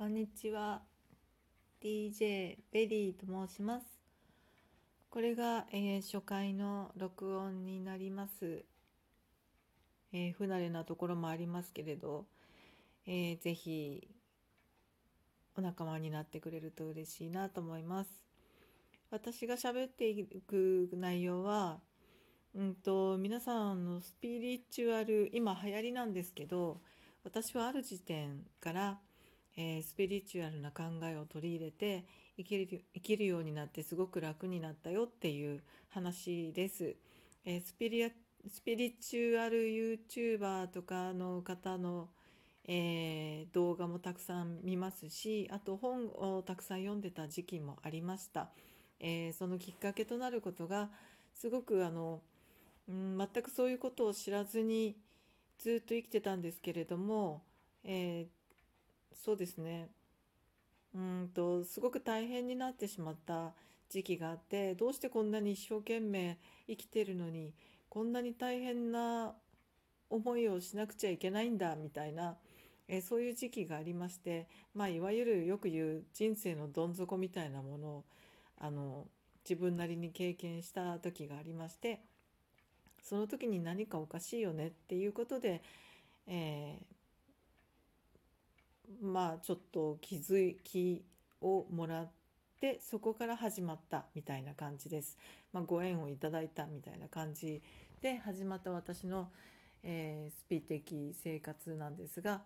こんにちは。DJ ベリーと申します。これが、えー、初回の録音になります、えー、不慣れなところもありますけれど、えー、ぜひお仲間になってくれると嬉しいなと思います。私が喋っていく内容はうんと皆さんのスピリチュアル今流行りなんですけど私はある時点からえー、スピリチュアルな考えを取り入れて生きる生きるようになってすごく楽になったよっていう話です。えー、スピリスピリチュアル YouTuber とかの方の、えー、動画もたくさん見ますしあと本をたくさん読んでた時期もありました。えそのきっかけとなることがすごくあの、うん、全くそういうことを知らずにずっと生きてたんですけれども、えーそうですね。うんとすごく大変になってしまった時期があってどうしてこんなに一生懸命生きてるのにこんなに大変な思いをしなくちゃいけないんだみたいな、えそういう時期がありまして、まあ、いわゆるよく言う人生のどん底みたいなものをあの自分なりに経験した時がありましてその時に何かおかしいよねっていうことで、えまあちょっと気づきをもらってそこから始まったみたいな感じです。まあ、ご縁をいただいたみたいな感じで始まった私の、えー、スピ的生活なんですが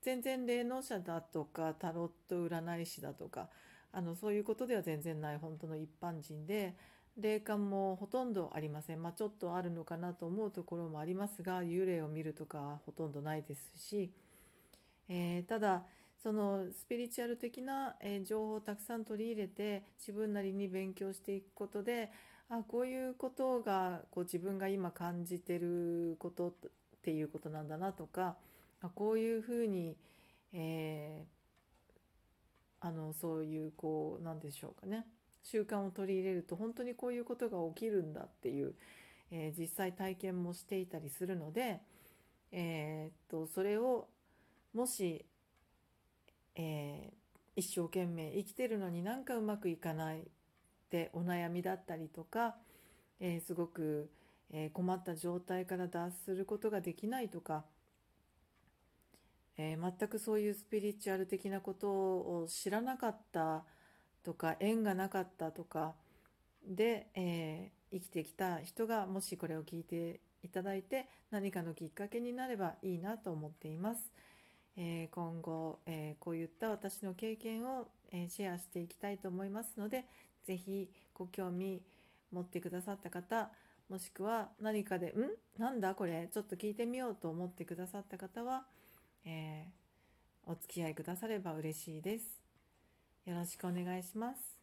全然霊能者だとかタロット占い師だとかあのそういうことでは全然ない本当の一般人で霊感もほとんどありません、まあ、ちょっとあるのかなと思うところもありますが幽霊を見るとかほとんどないですし。えー、ただそのスピリチュアル的な、え、情報をたくさん取り入れて自分なりに勉強していくことであこういうことがこう自分が今感じてることっていうことなんだなとかあこういうふうに、えー、あのそういうこうなんでしょうかね。習慣を取り入れると本当にこういうことが起きるんだっていう、えー、実際体験もしていたりするので、えー、っとそれをもし、えー、一生懸命生きてるのになんかうまくいかないってお悩みだったりとか、えー、すごく、え、困った状態から脱することができないとか、え全くそういうスピリチュアル的なことを知らなかったとか縁がなかったとかで、え生きてきた人がもしこれを聞いていただいて何かのきっかけになればいいなと思っています。え今後、えこういった私の経験を、えシェアしていきたいと思いますので是非ご興味持ってくださった方もしくは何かで「んなんだこれちょっと聞いてみよう」と思ってくださった方は、え、お付き合いくだされば嬉しいです。よろしくお願いします。